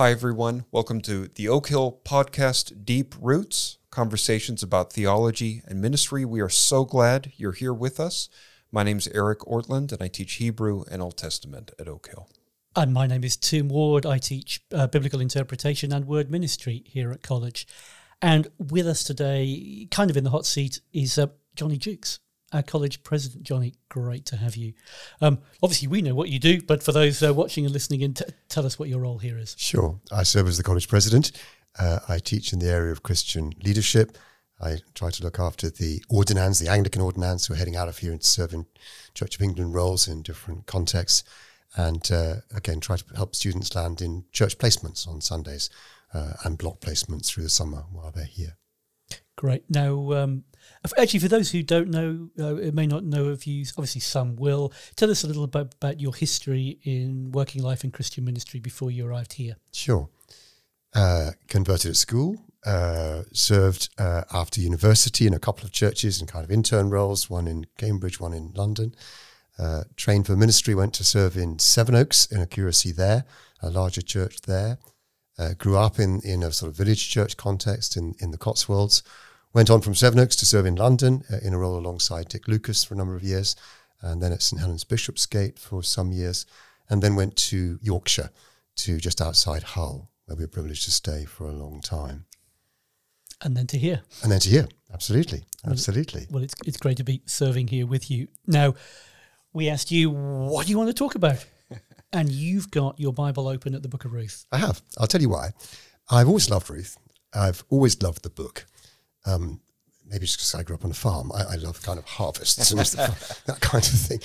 Hi, everyone. Welcome to the Oak Hill podcast, Deep Roots Conversations about Theology and Ministry. We are so glad you're here with us. My name is Eric Ortlund, and I teach Hebrew and Old Testament at Oak Hill. And my name is Tim Ward. I teach uh, biblical interpretation and word ministry here at college. And with us today, kind of in the hot seat, is uh, Johnny Juckes our college president, Johnny. Great to have you. Um, obviously, we know what you do, but for those uh, watching and listening in, t- tell us what your role here is. Sure. I serve as the college president. Uh, I teach in the area of Christian leadership. I try to look after the ordinands, the Anglican ordinands who are heading out of here and serving Church of England roles in different contexts. And uh, again, try to help students land in church placements on Sundays uh, and block placements through the summer while they're here. Great. Now, um, Actually, for those who don't know, uh, may not know of you, obviously some will. Tell us a little bit about your history in working life in Christian ministry before you arrived here. Sure. Uh, converted at school, uh, served uh, after university in a couple of churches in kind of intern roles, one in Cambridge, one in London. Uh, trained for ministry, went to serve in Sevenoaks in a curacy there, a larger church there. Uh, grew up in, in a sort of village church context in, in the Cotswolds. Went on from Sevenoaks to serve in London uh, in a role alongside Dick Lucas for a number of years, and then at St Helen's Bishopsgate for some years, and then went to Yorkshire, to just outside Hull, where we were privileged to stay for a long time. And then to here. And then to here, absolutely, absolutely. Well, it's it's great to be serving here with you. Now, we asked you, what do you want to talk about? and you've got your Bible open at the Book of Ruth. I have. I'll tell you why. I've always loved Ruth. I've always loved the book. Um, maybe it's because I grew up on a farm. I, I love kind of harvests and that kind of thing.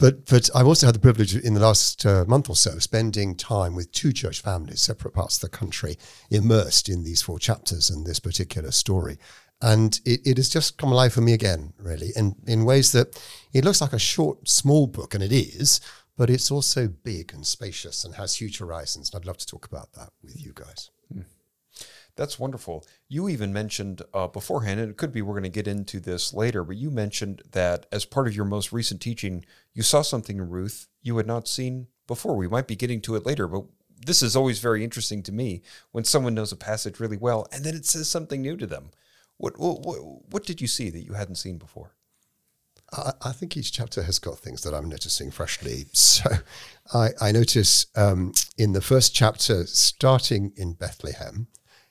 But but I've also had the privilege in the last uh, month or so spending time with two church families, separate parts of the country, immersed in these four chapters and this particular story. And it, it has just come alive for me again, really, in, in ways that it looks like a short, small book, and it is, but it's also big and spacious and has huge horizons. And I'd love to talk about that with you guys. That's wonderful. You even mentioned uh, beforehand, and it could be we're going to get into this later, but you mentioned that as part of your most recent teaching, you saw something in Ruth you had not seen before. We might be getting to it later, but this is always very interesting to me when someone knows a passage really well and then it says something new to them. What what, what did you see that you hadn't seen before? I, I think each chapter has got things that I'm noticing freshly. So I, I notice um, in the first chapter, starting in Bethlehem,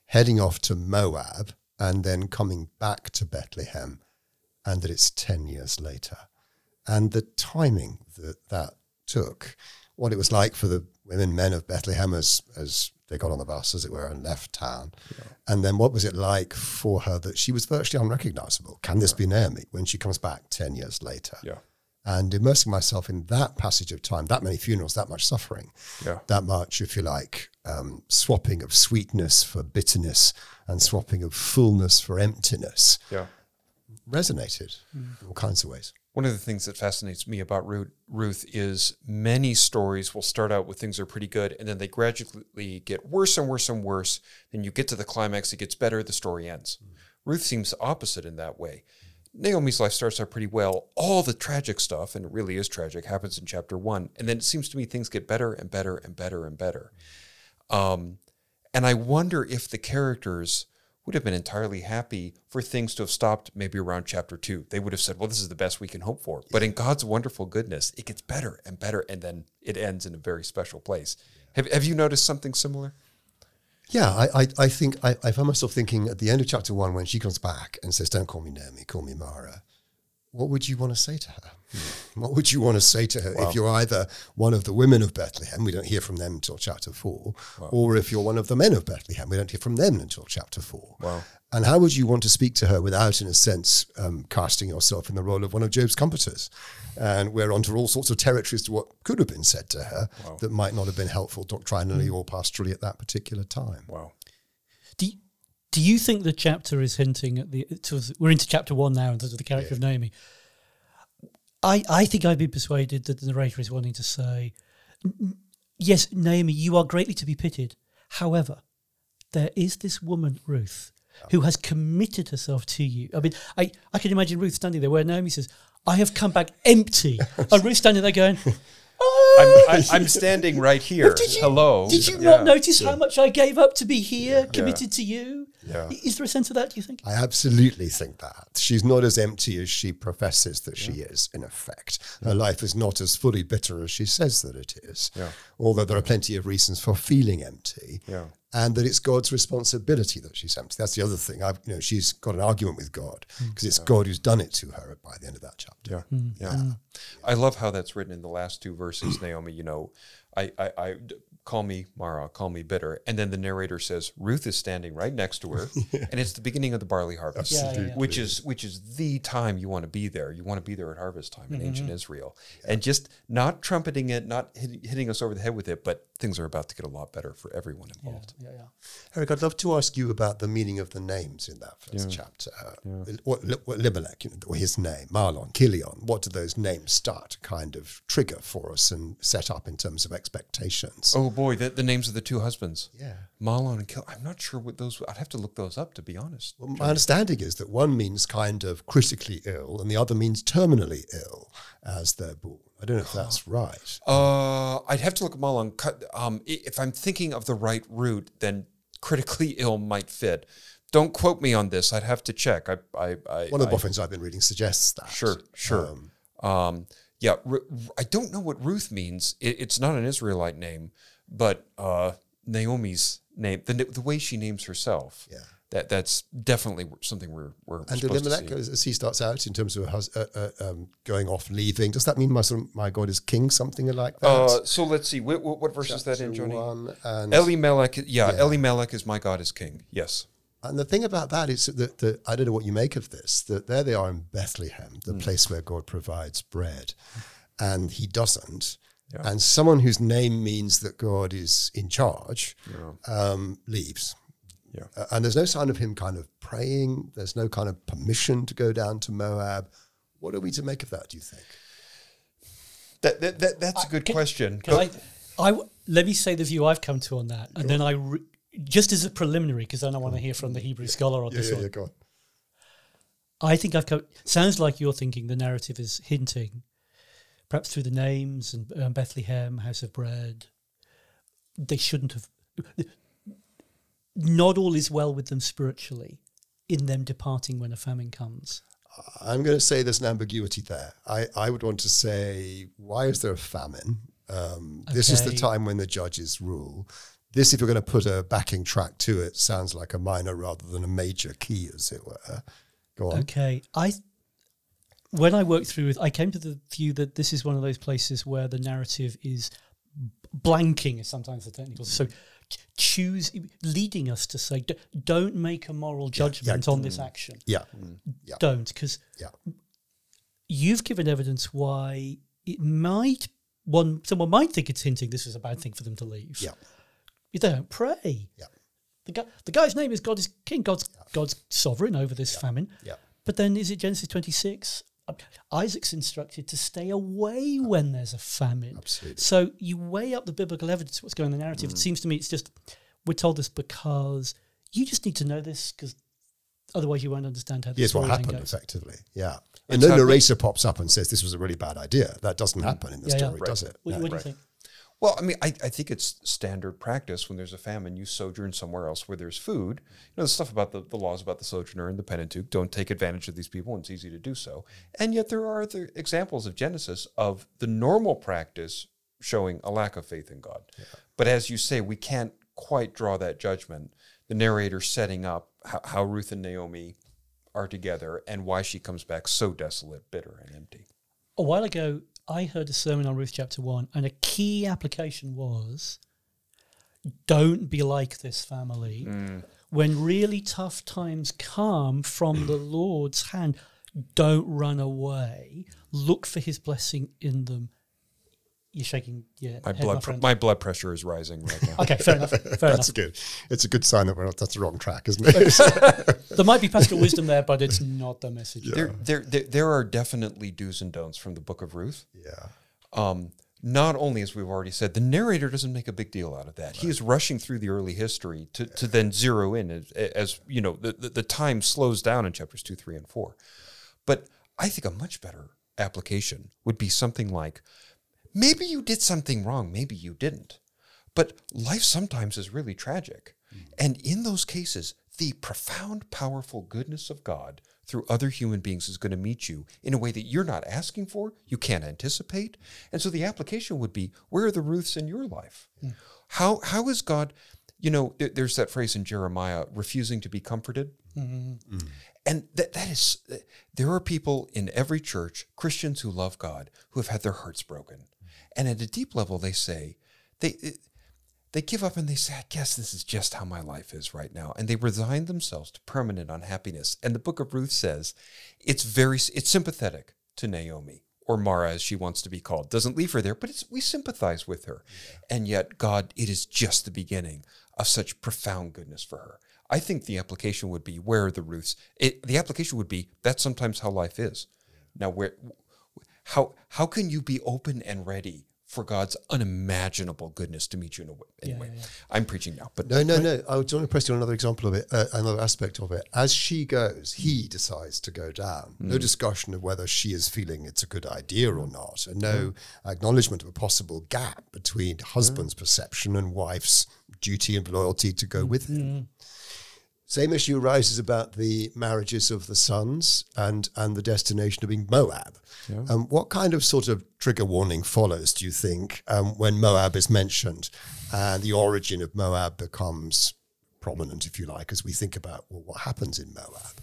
heading off to Moab and then coming back to Bethlehem, and that it's 10 years later. And the timing that that took, what it was like for the women, men of Bethlehem as, as they got on the bus, as it were, and left town. Yeah. And then what was it like for her that she was virtually unrecognizable? Can this yeah. be Naomi when she comes back 10 years later? Yeah and immersing myself in that passage of time, that many funerals, that much suffering, yeah. that much, if you like, um, swapping of sweetness for bitterness and swapping of fullness for emptiness, yeah. resonated mm. in all kinds of ways. One of the things that fascinates me about Ruth is many stories will start out with things that are pretty good, and then they gradually get worse and worse and worse. Then you get to the climax, it gets better, the story ends. Mm. Ruth seems opposite in that way. Naomi's life starts out pretty well. All the tragic stuff, and it really is tragic, happens in chapter one. And then it seems to me things get better and better and better and better. Um, and I wonder if the characters would have been entirely happy for things to have stopped maybe around chapter two. They would have said, well, this is the best we can hope for. But in God's wonderful goodness, it gets better and better. And then it ends in a very special place. Have, have you noticed something similar? Yeah, I, I, I think I, I found myself thinking at the end of chapter one when she comes back and says, "Don't call me Naomi, call me Mara." What would you want to say to her? Hmm. What would you want to say to her wow. if you're either one of the women of Bethlehem? We don't hear from them until chapter four, wow. or if you're one of the men of Bethlehem, we don't hear from them until chapter four. Wow. And how would you want to speak to her without, in a sense, um, casting yourself in the role of one of Job's comforters? And we're onto all sorts of territories to what could have been said to her wow. that might not have been helpful doctrinally mm. or pastorally at that particular time. Wow. Do you, do you think the chapter is hinting at the? To, we're into chapter one now in terms of the character yeah. of Naomi. I, I think I'd be persuaded that the narrator is wanting to say, yes, Naomi, you are greatly to be pitied. However, there is this woman, Ruth, who has committed herself to you. I mean, I, I can imagine Ruth standing there where Naomi says, I have come back empty. and Ruth standing there going, I'm, oh! I, I'm standing right here. did you, Hello. Did you Yeah. not notice how much I gave up to be here, committed to you? Yeah. Is there a sense of that? Do you think? I absolutely think that. She's not as empty as she professes that she is, in effect. Her life is not as fully bitter as she says that it is. Yeah. Although there are plenty of reasons for feeling empty. Yeah. And that it's God's responsibility that she's empty. That's the other thing. I've, you know, she's got an argument with God hmm. because it's God who's done it to her by the end of that chapter. Yeah, hmm. yeah. Hmm. I love how that's written in the last two verses, Naomi. You know, I call me Mara, call me bitter, and then the narrator says Ruth is standing right next to her, and it's the beginning of the barley harvest, Yeah, yeah, yeah. which is which is the time you want to be there. You want to be there at harvest time in ancient mm-hmm. Israel, and just not trumpeting it, not hit, hitting us over the head with it, but things are about to get a lot better for everyone involved. Yeah, yeah. Eric, I'd love to ask you about the meaning of the names in that first chapter. What, what Elimelech, you know, or his name, Mahlon, Chilion, what do those names start to kind of trigger for us and set up in terms of expectations? Oh boy, the, the names of the two husbands, Yeah. Mahlon and Kil. I'm not sure what those. I'd have to look those up to be honest. Well, my understanding is that one means kind of critically ill and the other means terminally ill as they're born. I don't know if that's right. Uh, I'd have to look at Mahlon. Cut- Um, if I'm thinking of the right route, then critically ill might fit. Don't quote me on this. I'd have to check. I, I, I One of the boffins I've been reading suggests that. Sure, sure. Um, Um, yeah, I don't know what Ruth means. It, it's not an Israelite name, but uh, Naomi's name, the, the way she names herself. Yeah. That that's definitely something we're we're and Elimelech, see. as, as he starts out in terms of a hus- uh, uh, um, going off, leaving, does that mean my, of, my God is king, something like that? Uh, so let's see. What, what, what verse is that in, Chapter Johnny? and Elimelech, yeah, Elimelech is my God is king. Yes. And the thing about that is that, that I don't know what you make of this, that there they are in Bethlehem, the place where God provides bread, and he doesn't. And someone whose name means that God is in charge um, leaves. Yeah. Uh, and there's no sign of him kind of praying. There's no kind of permission to go down to Moab. What are we to make of that, do you think? That, that, that that's a good Can- question. Can Go- I, I w- let me say the view I've come to on that, and then I, re- just as a preliminary, because then I want to hear from the Hebrew scholar on this one. Yeah, go on. I think I've come. Sounds like you're thinking the narrative is hinting, perhaps through the names and um, Bethlehem, House of Bread. They shouldn't have. Not all is well with them spiritually, in them departing when a famine comes. I'm going to say there's an ambiguity there. I, I would want to say, why is there a famine? Um, This is the time when the judges rule. This, if you're going to put a backing track to it, sounds like a minor rather than a major key, as it were. Go on. Okay, I when I worked through it, I came to the view that this is one of those places where the narrative is blanking, is sometimes the technical. So choose, leading us to say, don't make a moral judgment on this mm. action. Yeah. Mm. Yeah. Don't, because Yeah. you've given evidence why it might one someone might think it's hinting this is a bad thing for them to leave. Yeah. If they don't pray. Yeah. The guy, the guy's name is God is King. God's God's sovereign over this famine. Yeah. But then is it Genesis twenty six? Isaac's instructed to stay away when there's a famine. Absolutely. So you weigh up the biblical evidence, what's going on in the narrative. It mm. seems to me it's just we're told this because you just need to know this because otherwise you won't understand how the Here's what happened, goes. effectively. Yeah. And It's no happened- narrator pops up and says this was a really bad idea. That doesn't mm. happen in the Yeah, yeah. story, does it? What, No. what do you think? Well, I mean, I, I think it's standard practice when there's a famine, you sojourn somewhere else where there's food. You know, the stuff about the, the laws about the sojourner and the Pentateuch don't take advantage of these people, and it's easy to do so. And yet there are other examples of Genesis of the normal practice showing a lack of faith in God. But as you say, we can't quite draw that judgment. The narrator setting up how, how Ruth and Naomi are together and why she comes back so desolate, bitter, and empty. A while ago, I heard a sermon on Ruth chapter one, and a key application was don't be like this family. Mm. When really tough times come from the Lord's hand, don't run away. Look for his blessing in them. You're shaking your My head, blood, my pr- my blood pressure is rising right now. okay, fair enough. Fair That's enough. good. It's a good sign that we're not, that's the wrong track, isn't it? There might be pastoral wisdom there, but it's not the message. There, there, there, there are definitely do's and don'ts from the Book of Ruth. yeah. Um, not only, as we've already said, the narrator doesn't make a big deal out of that. He is rushing through the early history to, to then zero in as, as you know the, the, the time slows down in chapters two, three, and four. But I think a much better application would be something like maybe you did something wrong, maybe you didn't. But life sometimes is really tragic. Mm. And in those cases, the profound, powerful goodness of God through other human beings is going to meet you in a way that you're not asking for, you can't anticipate. And so the application would be where are the Ruths in your life? Hmm. How, how is God, you know, there- there's that phrase in Jeremiah, refusing to be comforted. Mm-hmm. Mm. And that, that is, there are people in every church, Christians who love God, who have had their hearts broken. And at a deep level, they say, they, they give up and they say, I guess this is just how my life is right now. And they resign themselves to permanent unhappiness. And the book of Ruth says it's very, it's sympathetic to Naomi or Mara, as she wants to be called. Doesn't leave her there, but it's, we sympathize with her. And yet, God, it is just the beginning of such profound goodness for her. I think the application would be where are the Ruths? It, the application would be that's sometimes how life is. Now, where, how how can you be open and ready for God's unimaginable goodness to meet you in a way? Anyway, I'm preaching now, but No, no, no. I want to press you on another example of it, uh, another aspect of it. As she goes, he hmm. decides to go down. No hmm. discussion of whether she is feeling it's a good idea or not, and no hmm. acknowledgement of a possible gap between husband's perception and wife's duty and loyalty to go with him. Same issue arises about the marriages of the sons and and the destination of being Moab. Um, what kind of sort of trigger warning follows, do you think, um, when Moab is mentioned and the origin of Moab becomes prominent, if you like, as we think about well, what happens in Moab?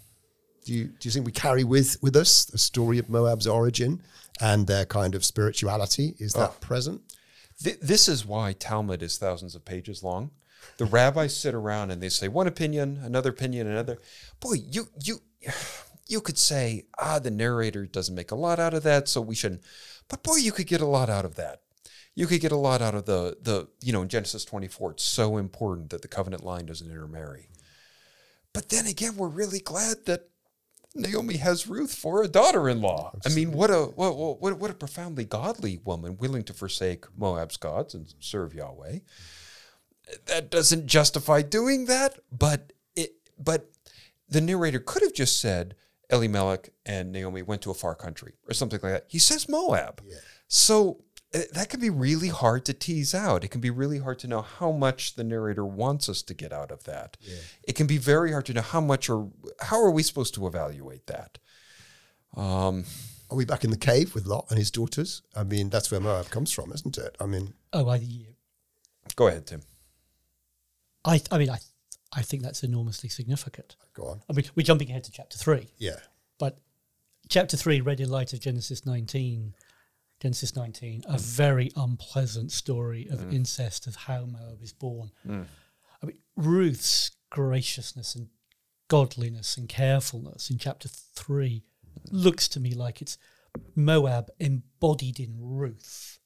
Do you do you think we carry with with us the story of Moab's origin and their kind of spirituality? Is that present? Th- this is why Talmud is thousands of pages long. The rabbis sit around and they say one opinion, another opinion, another. Boy, you you you could say, ah, the narrator doesn't make a lot out of that, so we shouldn't. But boy, you could get a lot out of that. You could get a lot out of the the you know in Genesis 24. It's so important that the covenant line doesn't intermarry. But then again, we're really glad that Naomi has Ruth for a daughter-in-law. I mean, what a what, what what a profoundly godly woman, willing to forsake Moab's gods and serve Yahweh. That doesn't justify doing that, but it but the narrator could have just said Elimelech and Naomi went to a far country or something like that. He says Moab, so uh, that can be really hard to tease out. It can be really hard to know how much the narrator wants us to get out of that. It can be very hard to know how much or how are we supposed to evaluate that. Um, Are we back in the cave with Lot and his daughters? I mean, that's where Moab comes from, isn't it? I mean, Oh, I, yeah. go ahead, Tim. I, I mean, I, I think that's enormously significant. go on. I mean, we're jumping ahead to chapter three, Yeah. but chapter three, read in light of Genesis 19, Genesis 19, a mm. very unpleasant story of mm. incest of how Moab is born. Mm. I mean, Ruth's graciousness and godliness and carefulness in chapter three looks to me like it's Moab embodied in Ruth,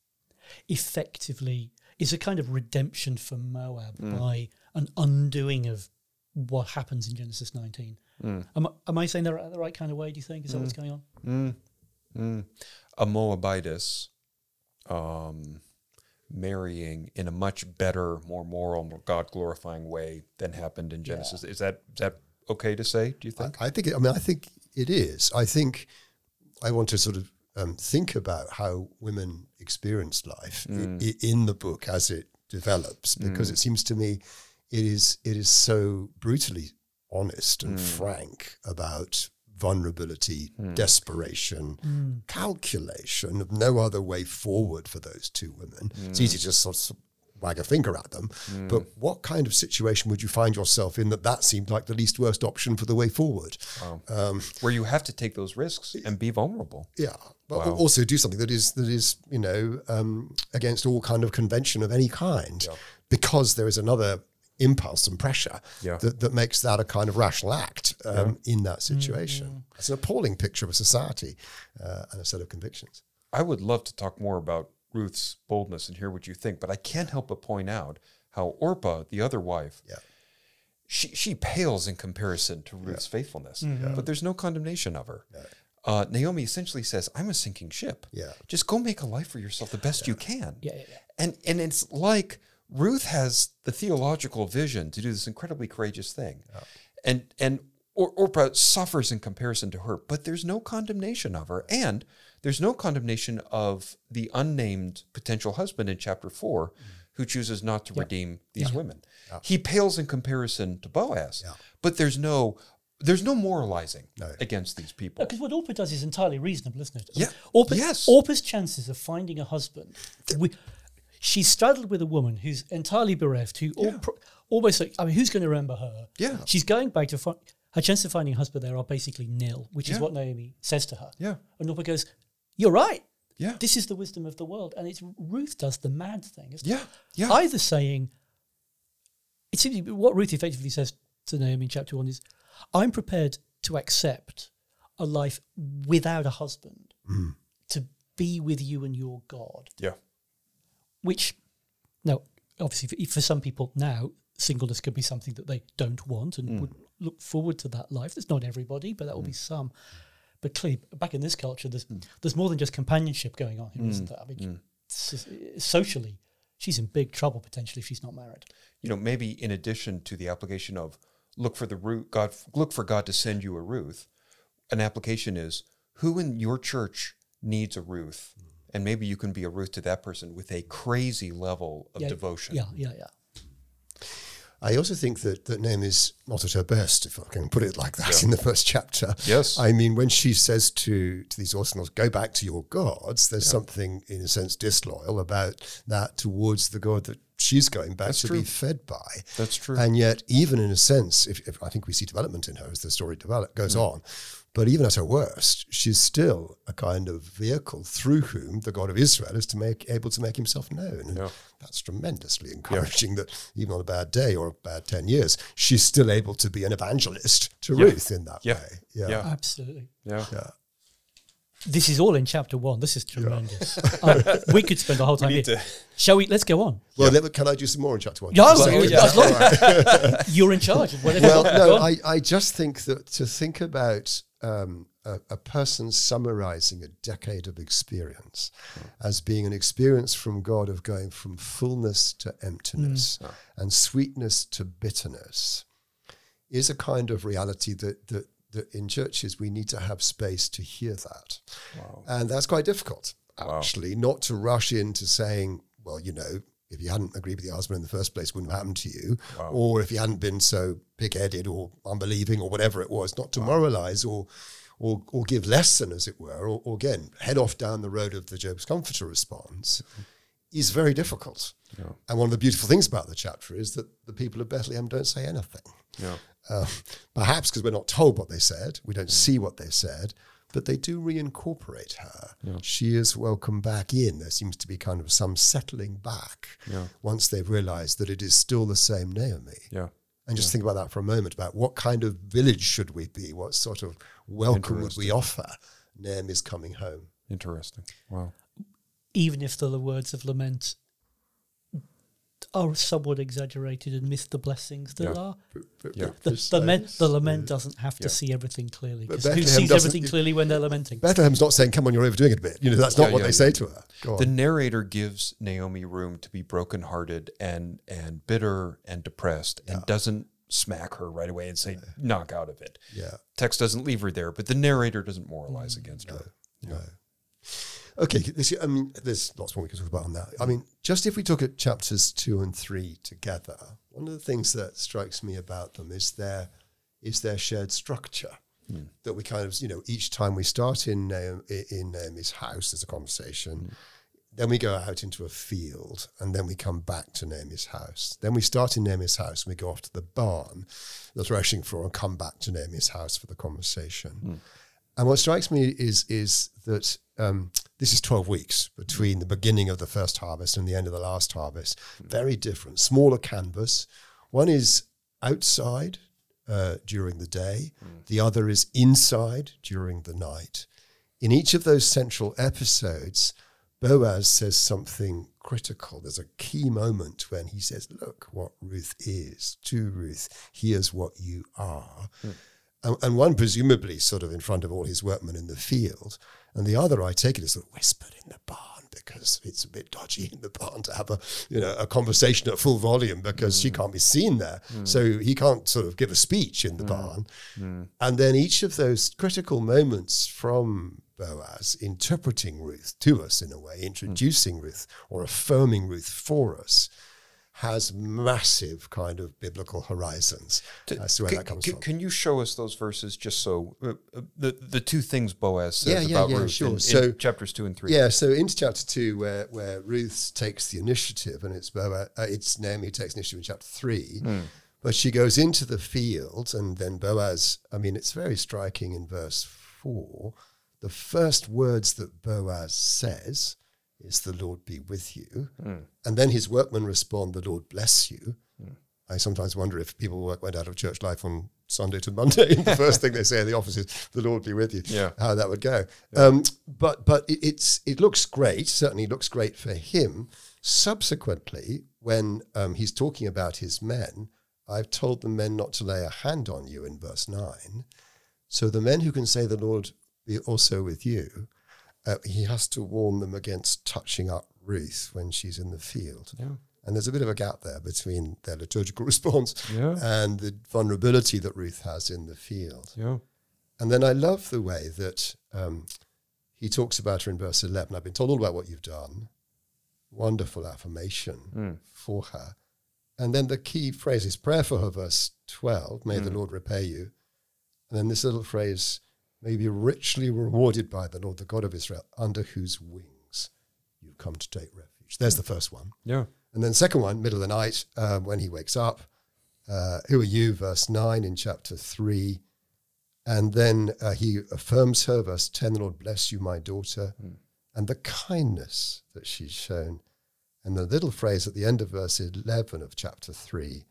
effectively is a kind of redemption for Moab by an undoing of what happens in Genesis 19. Mm. Am, I- am I saying that the right kind of way, do you think? Is that what's mm. going on? Mm. a Moabitess um, marrying in a much better, more moral, more God glorifying way than happened in Genesis. Is that is that okay to say? Do you think? I, I think. It, I mean, I think it is. I think I want to sort of um, think about how women experience life i- i, in the book as it develops, because it seems to me it is it is so brutally honest and mm. frank about vulnerability, mm. desperation, mm. calculation of no other way forward for those two women. It's easy to just sort of wag a finger at them. But what kind of situation would you find yourself in that that seemed like the least worst option for the way forward? Um, Where you have to take those risks and be vulnerable. yeah, but also do something that is that is you know um, against all kind of convention of any kind, because there is another impulse and pressure Yeah. that, that makes that a kind of rational act um, in that situation. It's an appalling picture of a society uh, and a set of convictions. I would love to talk more about Ruth's boldness and hear what you think, but I can't help but point out how Orpah, the other wife, Yeah. she she pales in comparison to Ruth's faithfulness, but there's no condemnation of her. Uh, Naomi essentially says, "I'm a sinking ship. Yeah. just go make a life for yourself the best you can." Yeah, yeah, yeah. And and it's like Ruth has the theological vision to do this incredibly courageous thing, and and or, Orpah suffers in comparison to her, but there's no condemnation of her, and there's no condemnation of the unnamed potential husband in chapter four mm. who chooses not to redeem these women. He pales in comparison to Boaz, but there's no there's no moralizing against these people. Because what Orpah does is entirely reasonable, isn't it? Yeah. Orpah, Yes. Orpah's chances of finding a husband, we, she's straddled with a woman who's entirely bereft, who al- pro- almost like, I mean, who's going to remember her? Yeah. She's going back to find, her chances of finding a husband there are basically nil, which is what Naomi says to her. Yeah. And Orpah goes, You're right. Yeah. This is the wisdom of the world. And it's Ruth does the mad thing. Isn't Yeah. It? Yeah. Either saying, it seems what Ruth effectively says to Naomi in chapter one is, I'm prepared to accept a life without a husband, mm. to be with you and your God, yeah. Which, now, obviously, for, for some people now, singleness could be something that they don't want and mm. would look forward to that life. That's not everybody, but that will be mm. some. But clearly, back in this culture, there's mm. there's more than just companionship going on here, not there? I mean, s- socially, she's in big trouble potentially if she's not married. you know, maybe in addition to the application of look for the root God, look for God to send you a Ruth. An application is who in your church needs a Ruth, and maybe you can be a Ruth to that person with a crazy level of Yeah, devotion. Yeah, yeah, yeah. I also think that, that Naomi's not at her best, if I can put it like that, in the first chapter. Yes. I mean, when she says to, to these Orthodox, go back to your gods, there's something, in a sense, disloyal about that towards the God that she's going back That's to true. be fed by. That's true. And yet, even in a sense, if, if I think we see development in her as the story develop, goes Hmm. on, but even at her worst, she's still a kind of vehicle through whom the God of Israel is to make able to make himself known. And Yeah. that's tremendously encouraging that even on a bad day or a bad 10 years, she's still able to be an evangelist to Yeah. Ruth in that Yeah. way. Yeah. Yeah. Absolutely. yeah. Yeah. This is all in chapter one. This is tremendous. Um, we could spend the whole time here. to- Shall we? Let's go on. Well, then, can I do some more in chapter one? Yeah, Just well, yeah, as long- All right. You're in charge of whatever. well, no. I, I just think that to think about um, a, a person summarizing a decade of experience as being an experience from God of going from fullness to emptiness and sweetness to bitterness is a kind of reality that, that, that in churches we need to have space to hear that. And that's quite difficult, actually, not to rush into saying, well, you know, if you hadn't agreed with the husband in the first place, it wouldn't have happened to you. Or if you hadn't been so pig headed or unbelieving or whatever it was, not to moralize or, or, or give lesson, as it were, or, or again, head off down the road of the Job's Comforter response is very difficult. And one of the beautiful things about the chapter is that the people of Bethlehem don't say anything. Yeah. Uh, perhaps because we're not told what they said, we don't see what they said, but they do reincorporate her. She is welcome back in. There seems to be kind of some settling back once they've realized that it is still the same Naomi. Yeah. And just think about that for a moment about what kind of village should we be? What sort of welcome would we offer? Naomi's coming home. Interesting. Wow. even if the words of lament Oh, are somewhat exaggerated and miss the blessings there Yeah. are. Yeah. The, the, lament, the lament doesn't have to Yeah. see everything clearly. But 'cause Who sees everything clearly when they're lamenting? Bethlehem's not saying, come on, you're overdoing it a bit. You know, that's not Yeah, what yeah, they yeah. say to her. Go The on. narrator gives Naomi room to be brokenhearted and and bitter and depressed, and doesn't smack her right away and say knock out of it. Yeah. Text doesn't leave her there, but the narrator doesn't moralize mm, against her. No. Okay, this, I mean, there's lots more we can talk about on that. I mean, just if we look at chapters two and three together, one of the things that strikes me about them is their is their shared structure. Hmm. That we kind of, you know, each time we start in Naomi, in Naomi's house, there's a conversation. Hmm. Then we go out into a field, and then we come back to Naomi's house. Then we start in Naomi's house, and we go off to the barn, the threshing floor, and come back to Naomi's house for the conversation. Hmm. And what strikes me is is that um, this is 12 weeks between the beginning of the first harvest and the end of the last harvest. Very different, smaller canvas. One is outside uh, during the day, the other is inside during the night. In each of those central episodes, Boaz says something critical. There's a key moment when he says, Look what Ruth is. To Ruth, here's what you are. And, and one presumably sort of in front of all his workmen in the field, and the other, I take it, is sort of whispered in the barn because it's a bit dodgy in the barn to have a you know a conversation at full volume because she mm. can't be seen there, mm. so he can't sort of give a speech in the mm. barn. And then each of those critical moments from Boaz interpreting Ruth to us in a way, introducing Ruth or affirming Ruth for us, has massive kind of biblical horizons. That's where can, that comes can, from. can you show us those verses just so uh, uh, the the two things Boaz says Yeah, yeah, about yeah, Ruth sure. in, in So- chapters two and three? Yeah, so into chapter two, where where Ruth takes the initiative, and it's Boaz, uh, it's Naomi who takes initiative in chapter three, but she goes into the field, and then Boaz. I mean, it's very striking in verse four. The first words that Boaz says is, "The Lord be with you," and then his workmen respond, "The Lord bless you." I sometimes wonder if people work, went out of church life on Sunday to Monday, and the first thing they say in the office is, "The Lord be with you." Yeah. how that would go. Um, but but it, it's it looks great. Certainly looks great for him. Subsequently, when um, he's talking about his men, I've told the men not to lay a hand on you in verse nine. So the men who can say, "The Lord be also with you," uh, he has to warn them against touching up Ruth when she's in the field. Yeah. And there's a bit of a gap there between their liturgical response Yeah. and the vulnerability that Ruth has in the field. Yeah. And then I love the way that um, he talks about her in verse 11. I've been told all about what you've done. Wonderful affirmation for her. And then the key phrase is prayer for her, verse 12. May the Lord repay you. And then this little phrase, may be richly rewarded by the Lord, the God of Israel, under whose wings you've come to take refuge. There's the first one. Yeah. And then second one, middle of the night, um, when he wakes up, uh, who are you, verse 9 in chapter 3. And then uh, he affirms her, verse 10, the Lord bless you, my daughter, and the kindness that she's shown. And the little phrase at the end of verse 11 of chapter 3,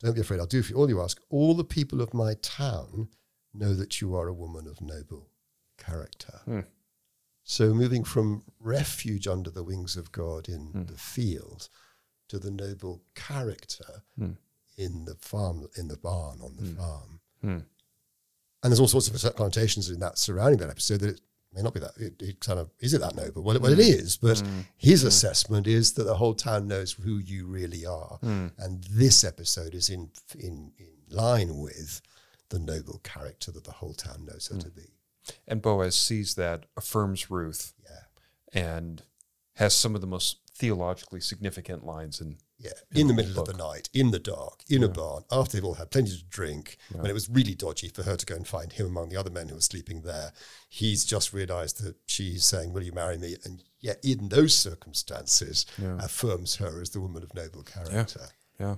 don't be afraid, I'll do for you all you ask. All the people of my town know that you are a woman of noble character. Hmm. So moving from refuge under the wings of God in hmm. the field to the noble character hmm. in the farm, in the barn, on the farm. And there's all sorts of connotations in that surrounding that episode that it may not be that. It, it kind of is it that noble? Well, it, well, it is, but his assessment is that the whole town knows who you really are, and this episode is in in in line with the noble character that the whole town knows her hmm. to be. And Boaz sees that, affirms Ruth, Yeah. and has some of the most theologically significant lines in Yeah, in the whole middle of the night, in the dark, in a barn, after they've all had plenty to drink, when it was really dodgy for her to go and find him among the other men who were sleeping there. He's just realised that she's saying, Will you marry me? And yet, in those circumstances, affirms her as the woman of noble character. yeah.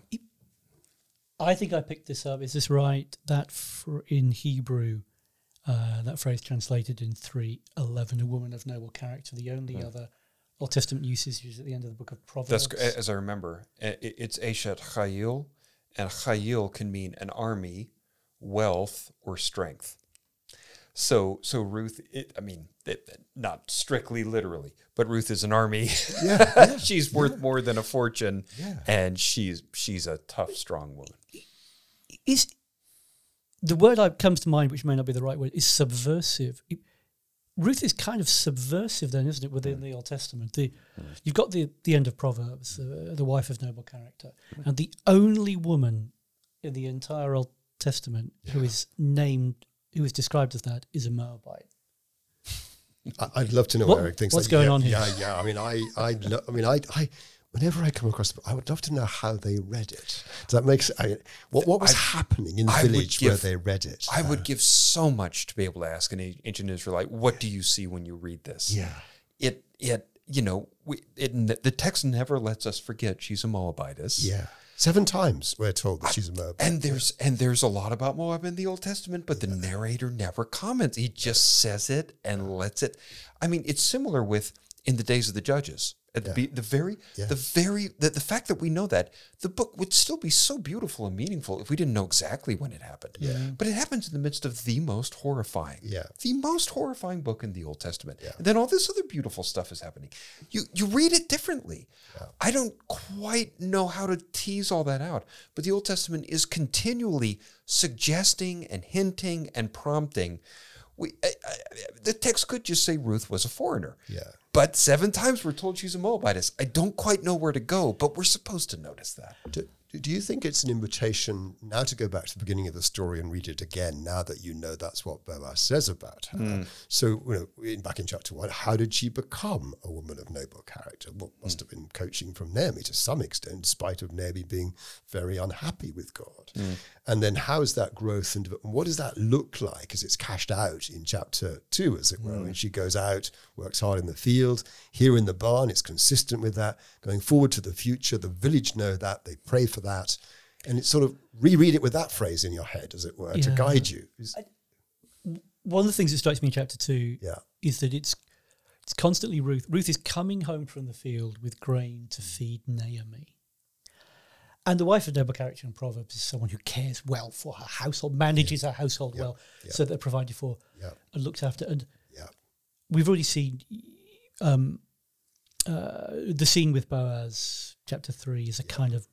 I think I picked this up. Is this right? That fr- in Hebrew, uh, that phrase translated in three eleven, a woman of noble character. The only other Old Testament usage is at the end of the book of Proverbs. That's as I remember. It's Eshet Chayil, and Chayil can mean an army, wealth, or strength. So, so Ruth. It, I mean, it, not strictly literally, but Ruth is an army. Yeah, she's worth more than a fortune, Yeah. and she's she's a tough, strong woman. is the word that comes to mind, which may not be the right word, is subversive. It- Ruth is kind of subversive, then, isn't it, within the Old Testament? The, You've got the the end of Proverbs, uh, the wife of noble character, and the only woman in the entire Old Testament who is named, who is described as that, is a Moabite. I, I'd love to know What- Eric thinks. what's like, going yeah, on here? Yeah, yeah. I mean, I, I, lo- I mean, I, I. Whenever I come across, the book, I would love to know how they read it. Does that make sense? I mean, what, what was happening in the I would village where they read it? I would uh, give so much to be able to ask an a- ancient Israelite, "What do you see when you read this?" Yeah. it it you know we, it the text never lets us forget she's a Moabitess. Yeah. Seven times we're told that she's a Moabite. And there's and there's a lot about Moab in the Old Testament, but the narrator never comments. He just says it and lets it. I mean, it's similar with in the days of the judges. At the, the very Yeah. the very the, the fact that we know that the book would still be so beautiful and meaningful if we didn't know exactly when it happened. Yeah. Mm-hmm. But it happens in the midst of the most horrifying. Yeah. The most horrifying book in the Old Testament. And then all this other beautiful stuff is happening. You you read it differently. I don't quite know how to tease all that out, but the Old Testament is continually suggesting and hinting and prompting. We, I, I, the text could just say Ruth was a foreigner. Yeah. But seven times we're told she's a Moabitess. I don't quite know where to go, but we're supposed to notice that. Do, do you think it's an invitation now to go back to the beginning of the story and read it again now that you know that's what Boaz says about her? Hmm. So, you know, in, back in chapter one, how did she become a woman of noble character? Well, must Hmm. have been coaching from Naomi to some extent, in spite of Naomi being very unhappy with God. Hmm. And then how is that growth and what does that look like as it's cashed out in chapter two, as it were, Hmm. when she goes out, works hard in the field, here in the barn, it's consistent with that. Going forward to the future, the village know that, they pray for that. And it's sort of reread it with that phrase in your head, as it were, to guide you. Is- One of the things that strikes me in chapter two yeah. is that it's it's constantly Ruth. Ruth is coming home from the field with grain to feed Naomi. And the wife of noble character in Proverbs is someone who cares well for her household, manages her household well, yeah. so that they're provided for Yeah. and looked after. And Yeah. We've already seen um, uh, the scene with Boaz, chapter three, is a kind of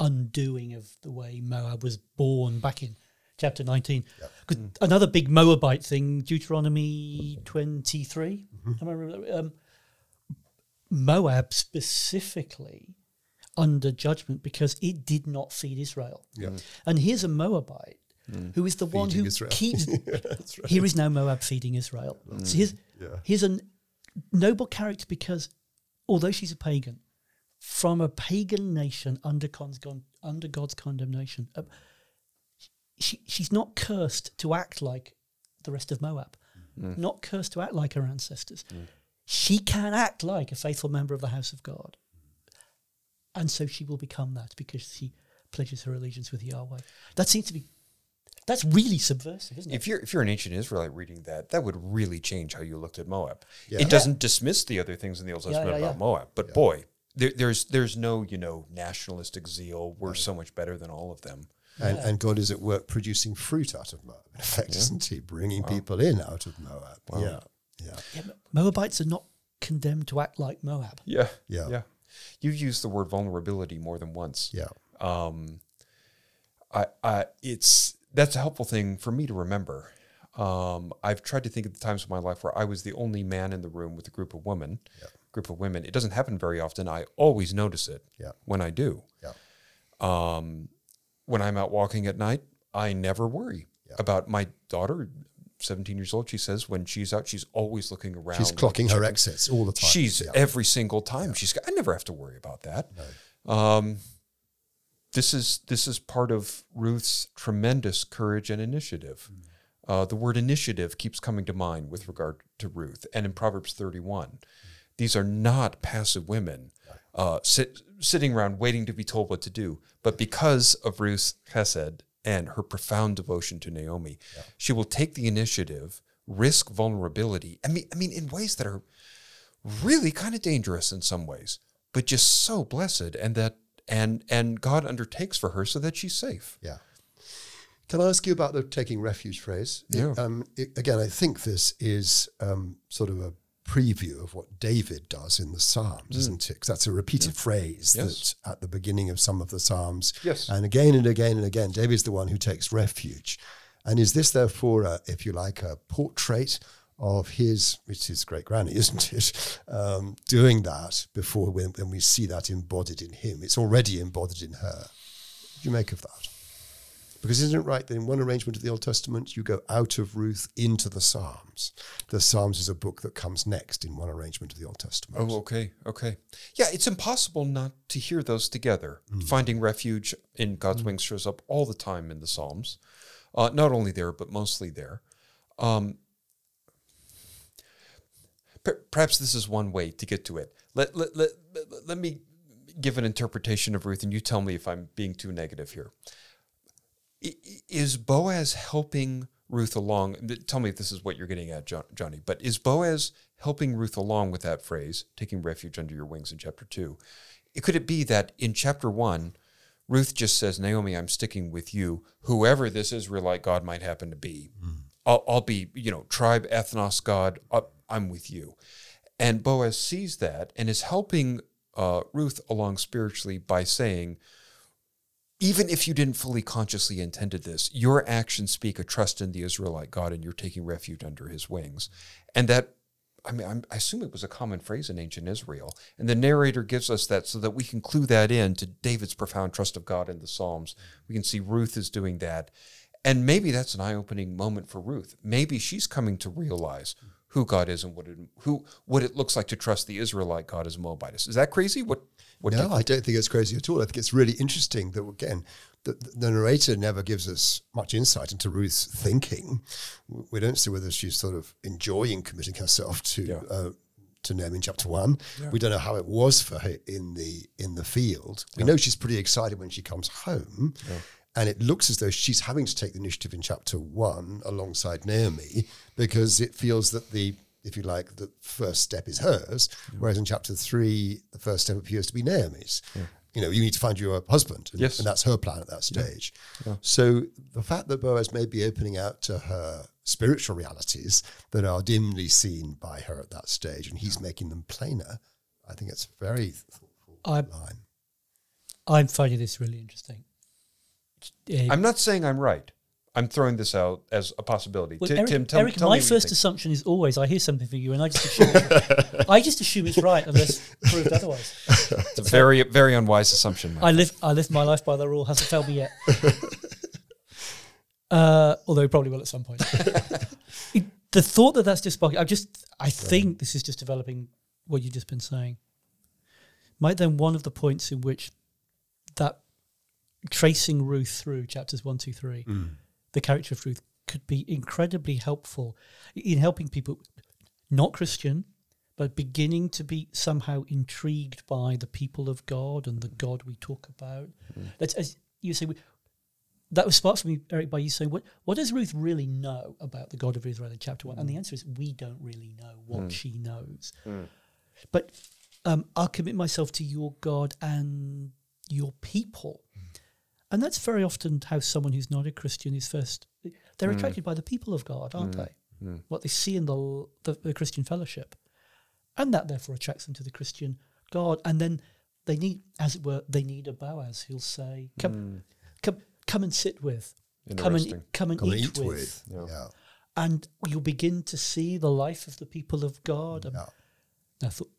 undoing of the way Moab was born back in chapter 19. 'Cause Another big Moabite thing, Deuteronomy 23. Am I remember, um, Moab specifically under judgment because it did not feed Israel. Yeah. And here's a Moabite Mm. who is the one who Israel. keeps. Right. Here is now Moab feeding Israel. So here's, Yeah. here's a noble character because although she's a pagan, from a pagan nation under, God's, under God's condemnation, uh, she, she's not cursed to act like the rest of Moab, mm. Mm. not cursed to act like her ancestors. She can act like a faithful member of the house of God. And so she will become that because she pledges her allegiance with Yahweh. That seems to be, that's really subversive, isn't it? If you're if you're an ancient Israelite reading that, that would really change how you looked at Moab. Yeah. It doesn't dismiss the other things in the Old Testament yeah, about yeah. Moab, but boy, there, there's there's no you know nationalistic zeal. We're so much better than all of them. And, and God is at work producing fruit out of Moab, in effect, isn't he? Bringing people in out of Moab. Yeah. Yeah. Yeah, Moabites are not condemned to act like Moab. Yeah, Yeah. yeah. You've used the word vulnerability more than once. Yeah. um, I, I, it's that's a helpful thing for me to remember. Um, I've tried to think of the times of my life where I was the only man in the room with a group of women. Group of women. It doesn't happen very often. I always notice it Yeah. when I do. Yeah. Um, when I'm out walking at night, I never worry about my daughter. 17 years old, she says when she's out, she's always looking around. She's clocking her exits all the time. She's yeah. every single time. She's. I never have to worry about that. Um, this is this is part of Ruth's tremendous courage and initiative. Uh, the word initiative keeps coming to mind with regard to Ruth, and in Proverbs 31, these are not passive women uh, sit, sitting around waiting to be told what to do, but because of Ruth's chesed and her profound devotion to Naomi, she will take the initiative, risk vulnerability. I mean, I mean, in ways that are really kind of dangerous in some ways, but just so blessed, and that and and God undertakes for her so that she's safe. Yeah. Can I ask you about the taking refuge phrase? It- Yeah. um, it- again, I think this is um, sort of a preview of what David does in the Psalms, isn't it? Because that's a repeated phrase Mm. Yes. that at the beginning of some of the Psalms. Yes. And again and again and again, David's the one who takes refuge. And is this therefore, a, if you like, a portrait of his, which is great granny, isn't it? Um, doing that before when, when we see that embodied in him. It's already embodied in her. What do you make of that? Because isn't it right that in one arrangement of the Old Testament, you go out of Ruth into the Psalms? The Psalms is a book that comes next in one arrangement of the Old Testament. Oh, okay, okay. Yeah, it's impossible not to hear those together. Finding refuge in God's wings shows up all the time in the Psalms. Uh, not only there, but mostly there. Um, per- perhaps this is one way to get to it. Let, let, let, let, me give an interpretation of Ruth, and you tell me if I'm being too negative here. Is Boaz helping Ruth along? Tell me if this is what you're getting at, Jo- Johnny. But is Boaz helping Ruth along with that phrase, taking refuge under your wings in chapter two? Could it be that in chapter one, Ruth just says, Naomi, I'm sticking with you, whoever this Israelite God might happen to be. I'll, I'll be, you know, tribe, ethnos, God, uh, I'm with you. And Boaz sees that and is helping uh, Ruth along spiritually by saying, even if you didn't fully consciously intended this, your actions speak a trust in the Israelite God and you're taking refuge under his wings. And that I mean, I'm, I assume it was a common phrase in ancient Israel. And the narrator gives us that so that we can clue that in to David's profound trust of God in the Psalms. We can see Ruth is doing that. And maybe that's an eye opening moment for Ruth. Maybe she's coming to realize who God is and what it, who, what it looks like to trust the Israelite God as Moabitess. Is that crazy? What, what no, you- I don't think it's crazy at all. I think it's really interesting that again, the, the narrator never gives us much insight into Ruth's thinking. We don't see whether she's sort of enjoying committing herself to Yeah. uh, to Naomi in chapter one. We don't know how it was for her in the in the field. We know she's pretty excited when she comes home. And it looks as though she's having to take the initiative in chapter one alongside Naomi because it feels that the, if you like, the first step is hers, whereas in chapter three, the first step appears to be Naomi's. You know, you need to find you a husband, and, Yes. and that's her plan at that stage. So the fact that Boaz may be opening out to her spiritual realities that are dimly seen by her at that stage, and he's making them plainer, I think it's a very thoughtful I, line. I'm finding this really interesting. I'm not saying I'm right. I'm throwing this out as a possibility. well, Ti- Eric, Tim, tell, Eric, tell my me first assumption is always I hear something for you, and I just assume it's, I just assume it's right unless proved otherwise. It's a very, very unwise assumption. I live I live my life by the rule. Hasn't failed me yet. uh, although it probably will at some point. It- the thought that that's just sparking, I just I think this is just developing what you've just been saying. Might then one of the points in which that tracing Ruth through chapters one, two, three, hmm. the character of Ruth could be incredibly helpful in helping people not Christian, but beginning to be somehow intrigued by the people of God and the hmm. God we talk about. Hmm. That's as you say. We, that was sparked for me, Eric, by you saying, "What what does Ruth really know about the God of Israel in chapter one?" And the answer is, we don't really know what she knows. But um, I'll commit myself to your God and your people. And that's very often how someone who's not a Christian is first. They're mm. attracted by the people of God, aren't mm. they? Mm. What they see in the, the the Christian fellowship, and that therefore attracts them to the Christian God. And then they need, as it were, they need a Boaz who'll say, "Come, come, come and sit with, come and Interesting. come and Come eat, eat with. with. Yeah. and you'll begin to see the life of the people of God." Yeah. I thought,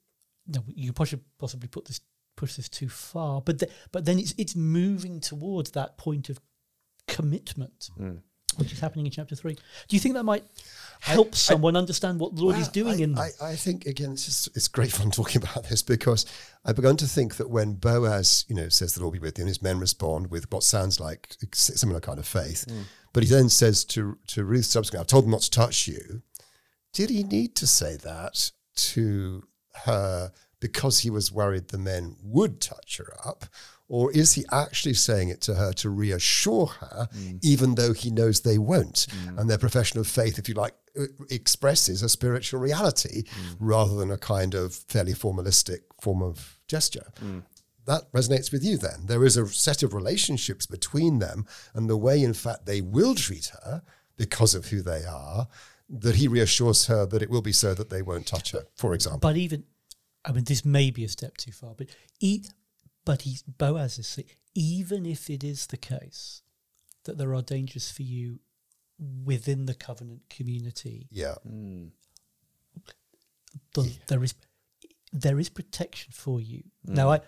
no, you possibly possibly put this push this too far, but the, but then it's it's moving towards that point of commitment, mm. which is happening in chapter three. Do you think that might help someone understand what the Lord is doing I, in? I, I think again, it's just it's great fun talking about this because I've begun to think that when Boaz, you know, says the Lord be with you, and his men respond with what sounds like a similar kind of faith, mm. but he then says to to Ruth subsequently, "I've told them not to touch you." Did he need to say that to her because he was worried the men would touch her up? Or is he actually saying it to her to reassure her, mm. even though he knows they won't? Mm. And their profession of faith, if you like, expresses a spiritual reality mm. rather than a kind of fairly formalistic form of gesture. That resonates with you then. There is a set of relationships between them and the way, in fact, they will treat her because of who they are, that he reassures her that it will be so that they won't touch her, for example. but even, I mean, this may be a step too far, but e, but he Boaz is saying, even if it is the case that there are dangers for you within the covenant community, yeah. the, there is there is protection for you. Mm. Now, I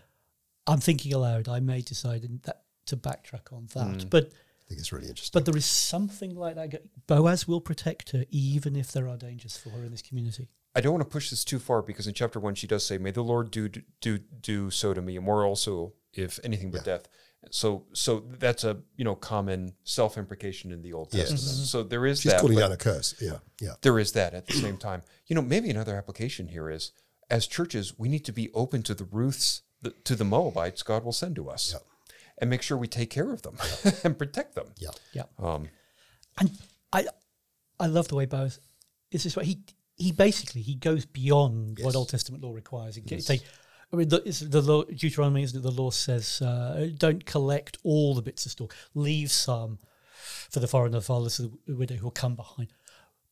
I'm thinking aloud. I may decide in that to backtrack on that, mm. but I think it's really interesting. but there is something like that. Boaz will protect her, even if there are dangers for her in this community. I don't want to push this too far because in chapter one she does say, "May the Lord do do do so to me, and more also, if anything but death." So so that's a you know common self imprecation in the Old Yes. Testament. So there is She's that. calling but down a curse. Yeah, yeah. there is that at the same time. You know, maybe another application here is as churches we need to be open to the Ruths, the, to the Moabites God will send to us, Yep. and make sure we take care of them and protect them. Yeah. Yeah, Um, and I I love the way Boaz is this way. He he basically he goes beyond Yes. what Old Testament law requires. He can say, I mean, the, the law, Deuteronomy, isn't it? The law says, uh, don't collect all the bits of store, leave some for the foreigner, the fatherless, the widow who will come behind.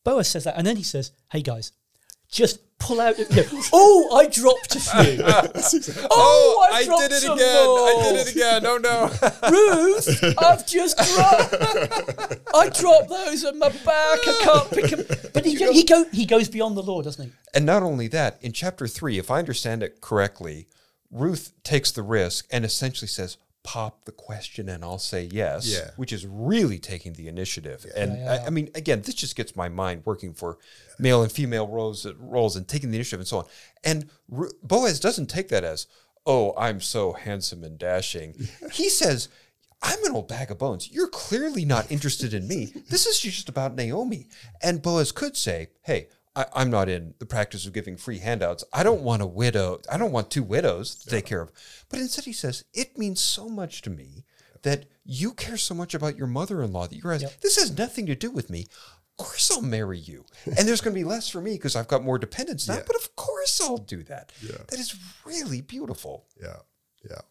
Boaz says that, and then he says, hey guys, just pull out. You know, oh, I dropped a few. Oh, oh, I, I dropped did it some again. I did it again. Oh no. Ruth, I've just dropped. I dropped those on my back. I can't pick them. But he, go, he go he goes beyond the law, doesn't he? And not only that, in chapter three, if I understand it correctly, Ruth takes the risk and essentially says, pop the question and I'll say yes, Yeah. which is really taking the initiative. And I, I mean, again, this just gets my mind working for male and female roles, roles and taking the initiative and so on. And Ru- Boaz doesn't take that as, oh, I'm so handsome and dashing. he says, I'm an old bag of bones. You're clearly not interested in me. This is just about Naomi. And Boaz could say, hey, I, I'm not in the practice of giving free handouts. I don't want a widow. I don't want two widows to take care of. But instead, he says, it means so much to me that you care so much about your mother in law that you're asking, this has nothing to do with me. Of course, I'll marry you. And there's going to be less for me because I've got more dependents now. Yeah. But of course, I'll do that. Yeah. That is really beautiful. Yeah, yeah.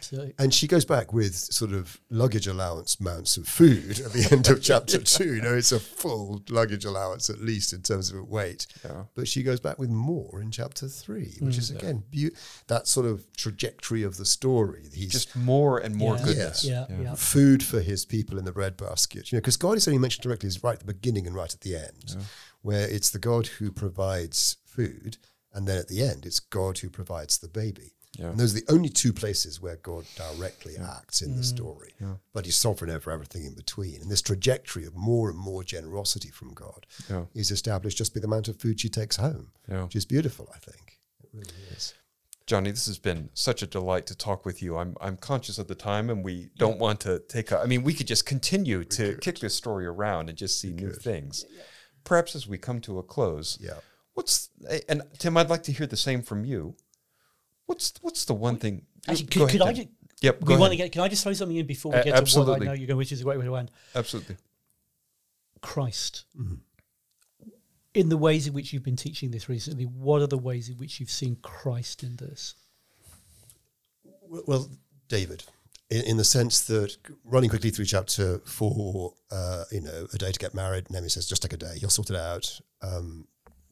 Absolutely. And she goes back with sort of luggage allowance amounts of food at the end of chapter two. You know, it's a full luggage allowance, at least in terms of weight. Yeah. But she goes back with more in chapter three, which is mm, again beau- that sort of trajectory of the story. He's Just more and more Yeah. goodness. Yeah, yeah. food for his people in the breadbasket. You know, because God is only mentioned directly is right at the beginning and right at the end, where it's the God who provides food, and then at the end it's God who provides the baby. Yeah. And those are the only two places where God directly acts in the mm. story. But he's sovereign over everything in between. And this trajectory of more and more generosity from God Yeah. is established just by the amount of food she takes home, Yeah. which is beautiful, I think. It really is. Johnny, this has been such a delight to talk with you. I'm I'm conscious of the time, and we don't want to take. A, I mean, we could just continue to kick this story around and just see new things. Perhaps as we come to a close, Yeah. What's and Tim, I'd like to hear the same from you. What's what's the one thing? Actually, Go could, could I just, Yep. we Go want to get, can I just throw something in before we Uh, get to what absolutely. I know you're going, which is a great way to end? Absolutely. Christ. Mm-hmm. In the ways in which you've been teaching this recently, what are the ways in which you've seen Christ in this? Well, well, David, in, in the sense that running quickly through chapter four, uh, you know, a day to get married, Naomi says, just take a day, you'll sort it out. Um,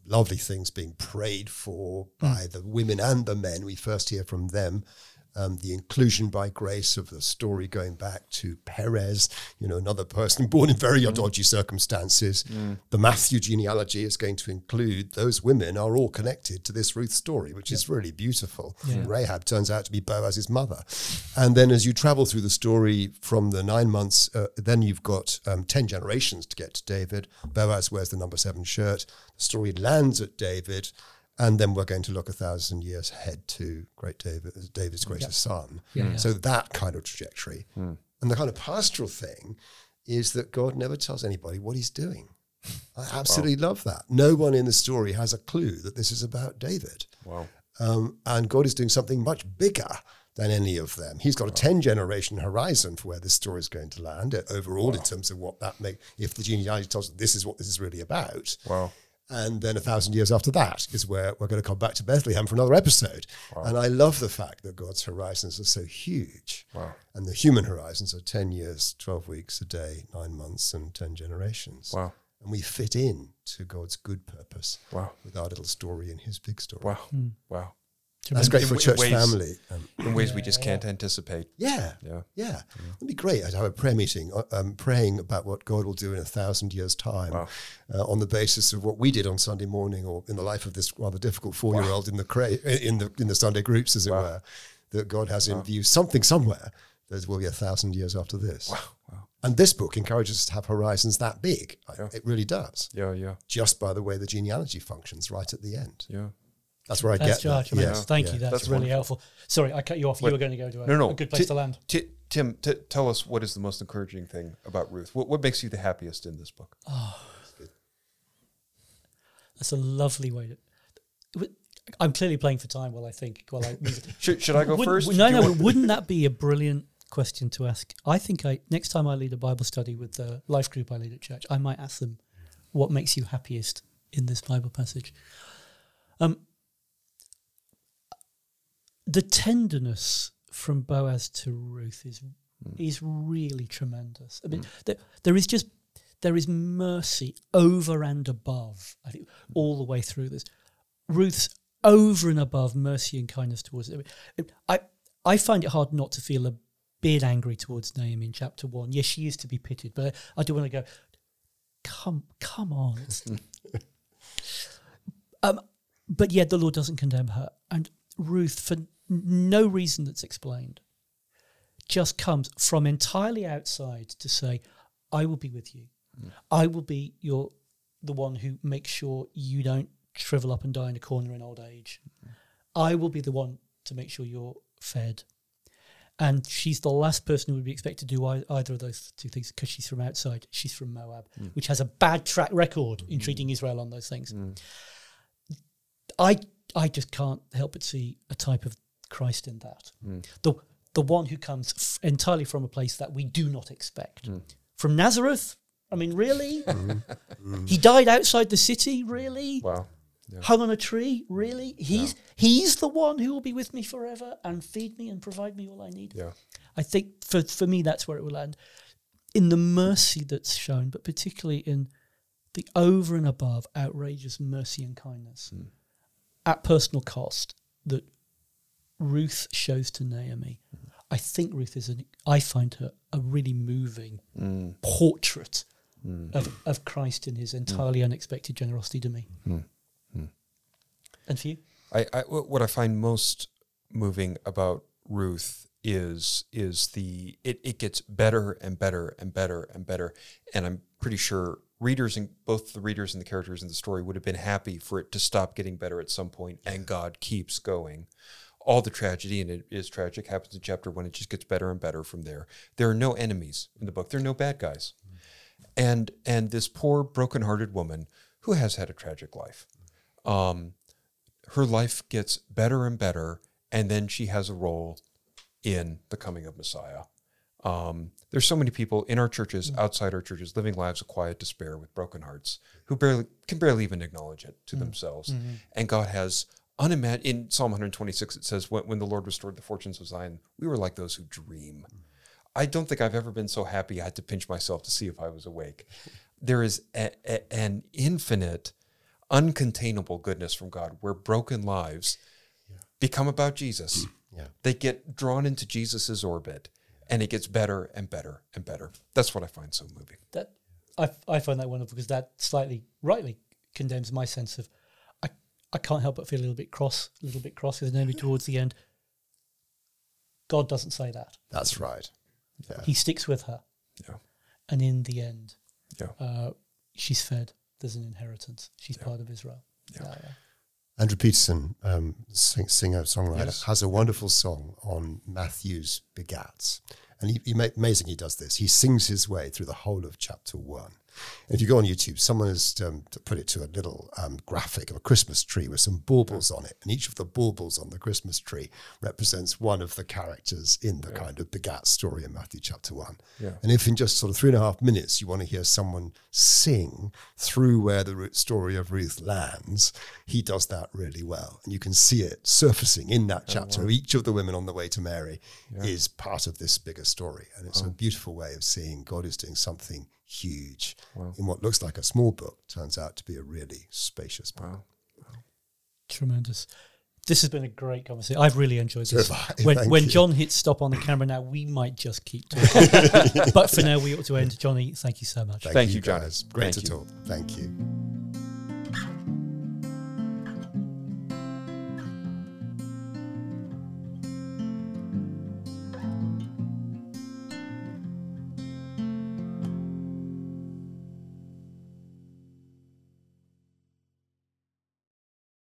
lovely things being prayed for hmm. by the women and the men. We first hear from them. Um, the inclusion by grace of the story going back to Perez, you know, another person born in very dodgy circumstances. The Matthew genealogy is going to include those women are all connected to this Ruth story, which is really beautiful. Rahab turns out to be Boaz's mother. And then as you travel through the story from the nine months, uh, then you've got um, 10 generations to get to David. Boaz wears the number seven shirt. The story lands at David. And then we're going to look a thousand years ahead to great David, David's greatest son. Yeah, yeah. So that kind of trajectory. And the kind of pastoral thing is that God never tells anybody what he's doing. I absolutely love that. No one in the story has a clue that this is about David. Wow. Um, and God is doing something much bigger than any of them. He's got a 10 generation horizon for where this story is going to land uh, overall in terms of what that makes, if the genealogy tells us this is what this is really about. Wow. And then a thousand years after that is where we're going to come back to Bethlehem for another episode. And I love the fact that God's horizons are so huge. Wow. And the human horizons are 10 years, 12 weeks, a day, nine months, and 10 generations. Wow. And we fit in to God's good purpose Wow. with our little story and his big story. Wow. Hmm. Wow. That's great for a church ways- family. In ways we just can't anticipate. yeah. Yeah. Yeah. It'd be great. I'd have a prayer meeting, uh, um, praying about what God will do in a thousand years' time Wow. uh, on the basis of what we did on Sunday morning or in the life of this rather difficult four year old in the cra- in the in the Sunday groups, as it Wow. were, that God has in view something somewhere that will be a thousand years after this. Wow. Wow. And this book encourages us to have horizons that big. Yeah. It really does. Yeah. Yeah. Just by the way the genealogy functions right at the end. Yeah. That's where I That's get that. tremendous. Yeah, Thank yeah. you. That's, That's really helpful. Sorry, I cut you off. Wait. you were going to go to a, No, no. a good place Ti- to land. Ti- Tim, t- tell us what is the most encouraging thing about Ruth? What, what makes you the happiest in this book? That's a lovely way to. I'm clearly playing for time while I think. While I Should, should I go Wouldn't- first? No, no. want- wouldn't that be a brilliant question to ask? I think I next time I lead a Bible study with the life group I lead at church, I might ask them, "What makes you happiest in this Bible passage?" Um, the tenderness from Boaz to Ruth is is really tremendous. I mean, there, there is just there is mercy over and above. I think all the way through this. Ruth's over and above mercy and kindness towards it. I I find it hard not to feel a bit angry towards Naomi in chapter one. Yes, she is to be pitied, but I, I do want to go. Come, come on. um, but yet the Lord doesn't condemn her, and Ruth, for no reason that's explained, just comes from entirely outside to say, "I will be with you. Mm. I will be your the one who makes sure you don't shrivel up and die in a corner in old age. Mm. I will be the one to make sure you're fed." And she's the last person who would be expected to do either of those two things because she's from outside. She's from Moab, mm. which has a bad track record in treating Israel on those things. I I just can't help but see a type of Christ in that. Mm. The the one who comes f- entirely from a place that we do not expect. Mm. From Nazareth, I mean, really? Mm-hmm. He died outside the city, really? Wow. Yeah. Hung on a tree, really? He's yeah. he's the one who will be with me forever and feed me and provide me all I need. Yeah. I think for for me that's where it will land. In the mercy that's shown, but particularly in the over and above outrageous mercy and kindness. Mm at personal cost that Ruth shows to Naomi. Mm. I think Ruth is an, I find her a really moving mm. portrait mm. Of, of Christ in his entirely unexpected generosity to me. Mm. Mm. And for you? I, I, what I find most moving about Ruth is is the it, it gets better and better and better and better and I'm pretty sure readers and both the readers and the characters in the story would have been happy for it to stop getting better at some point and God keeps going. All the tragedy, and it is tragic, happens in chapter one. It just gets better and better from there. There are no enemies in the book. There are no bad guys. And and this poor broken-hearted woman who has had a tragic life, um, her life gets better and better, and then she has a role in the coming of Messiah. Um, there's so many people in our churches, mm. outside our churches, living lives of quiet despair with broken hearts, who barely can barely even acknowledge it to mm. themselves. Mm-hmm. And God has unimagined. In Psalm 126, it says, when, "When the Lord restored the fortunes of Zion, we were like those who dream." Mm. I don't think I've ever been so happy I had to pinch myself to see if I was awake. There is a, a, an infinite, uncontainable goodness from God where broken lives yeah. become about Jesus. Yeah. They get drawn into Jesus's orbit and it gets better and better and better. That's what I find so moving. That I, I find that wonderful because that slightly rightly condemns my sense of I I can't help but feel a little bit cross, a little bit cross with maybe towards the end. God doesn't say that. That's right. Yeah. He sticks with her. Yeah. And in the end, yeah. Uh, she's fed. There's an inheritance. She's yeah. part of Israel. Yeah. yeah. Andrew Peterson, um, sing, singer, songwriter, yes. has a wonderful song on Matthew's begats. And he, he amazing he does this. He sings his way through the whole of chapter one. If you go on YouTube, someone has um, put it to a little um, graphic of a Christmas tree with some baubles on it, and each of the baubles on the Christmas tree represents one of the characters in the yeah. kind of begat story in Matthew chapter one. Yeah. And if in just sort of three and a half minutes you want to hear someone sing through where the story of Ruth lands, he does that really well, and you can see it surfacing in that oh, chapter. wow. Each of the women on the way to Mary yeah. is part of this bigger story, and it's oh. a beautiful way of seeing God is doing something huge wow. in what looks like a small book turns out to be a really spacious book. Wow. wow. Tremendous. This has been a great conversation. I've really enjoyed this. when when John hits stop on the camera now, we might just keep talking. but for now, we ought to end. Johnny, thank you so much. Thank, thank you, John. Great thank to you. talk. Thank you.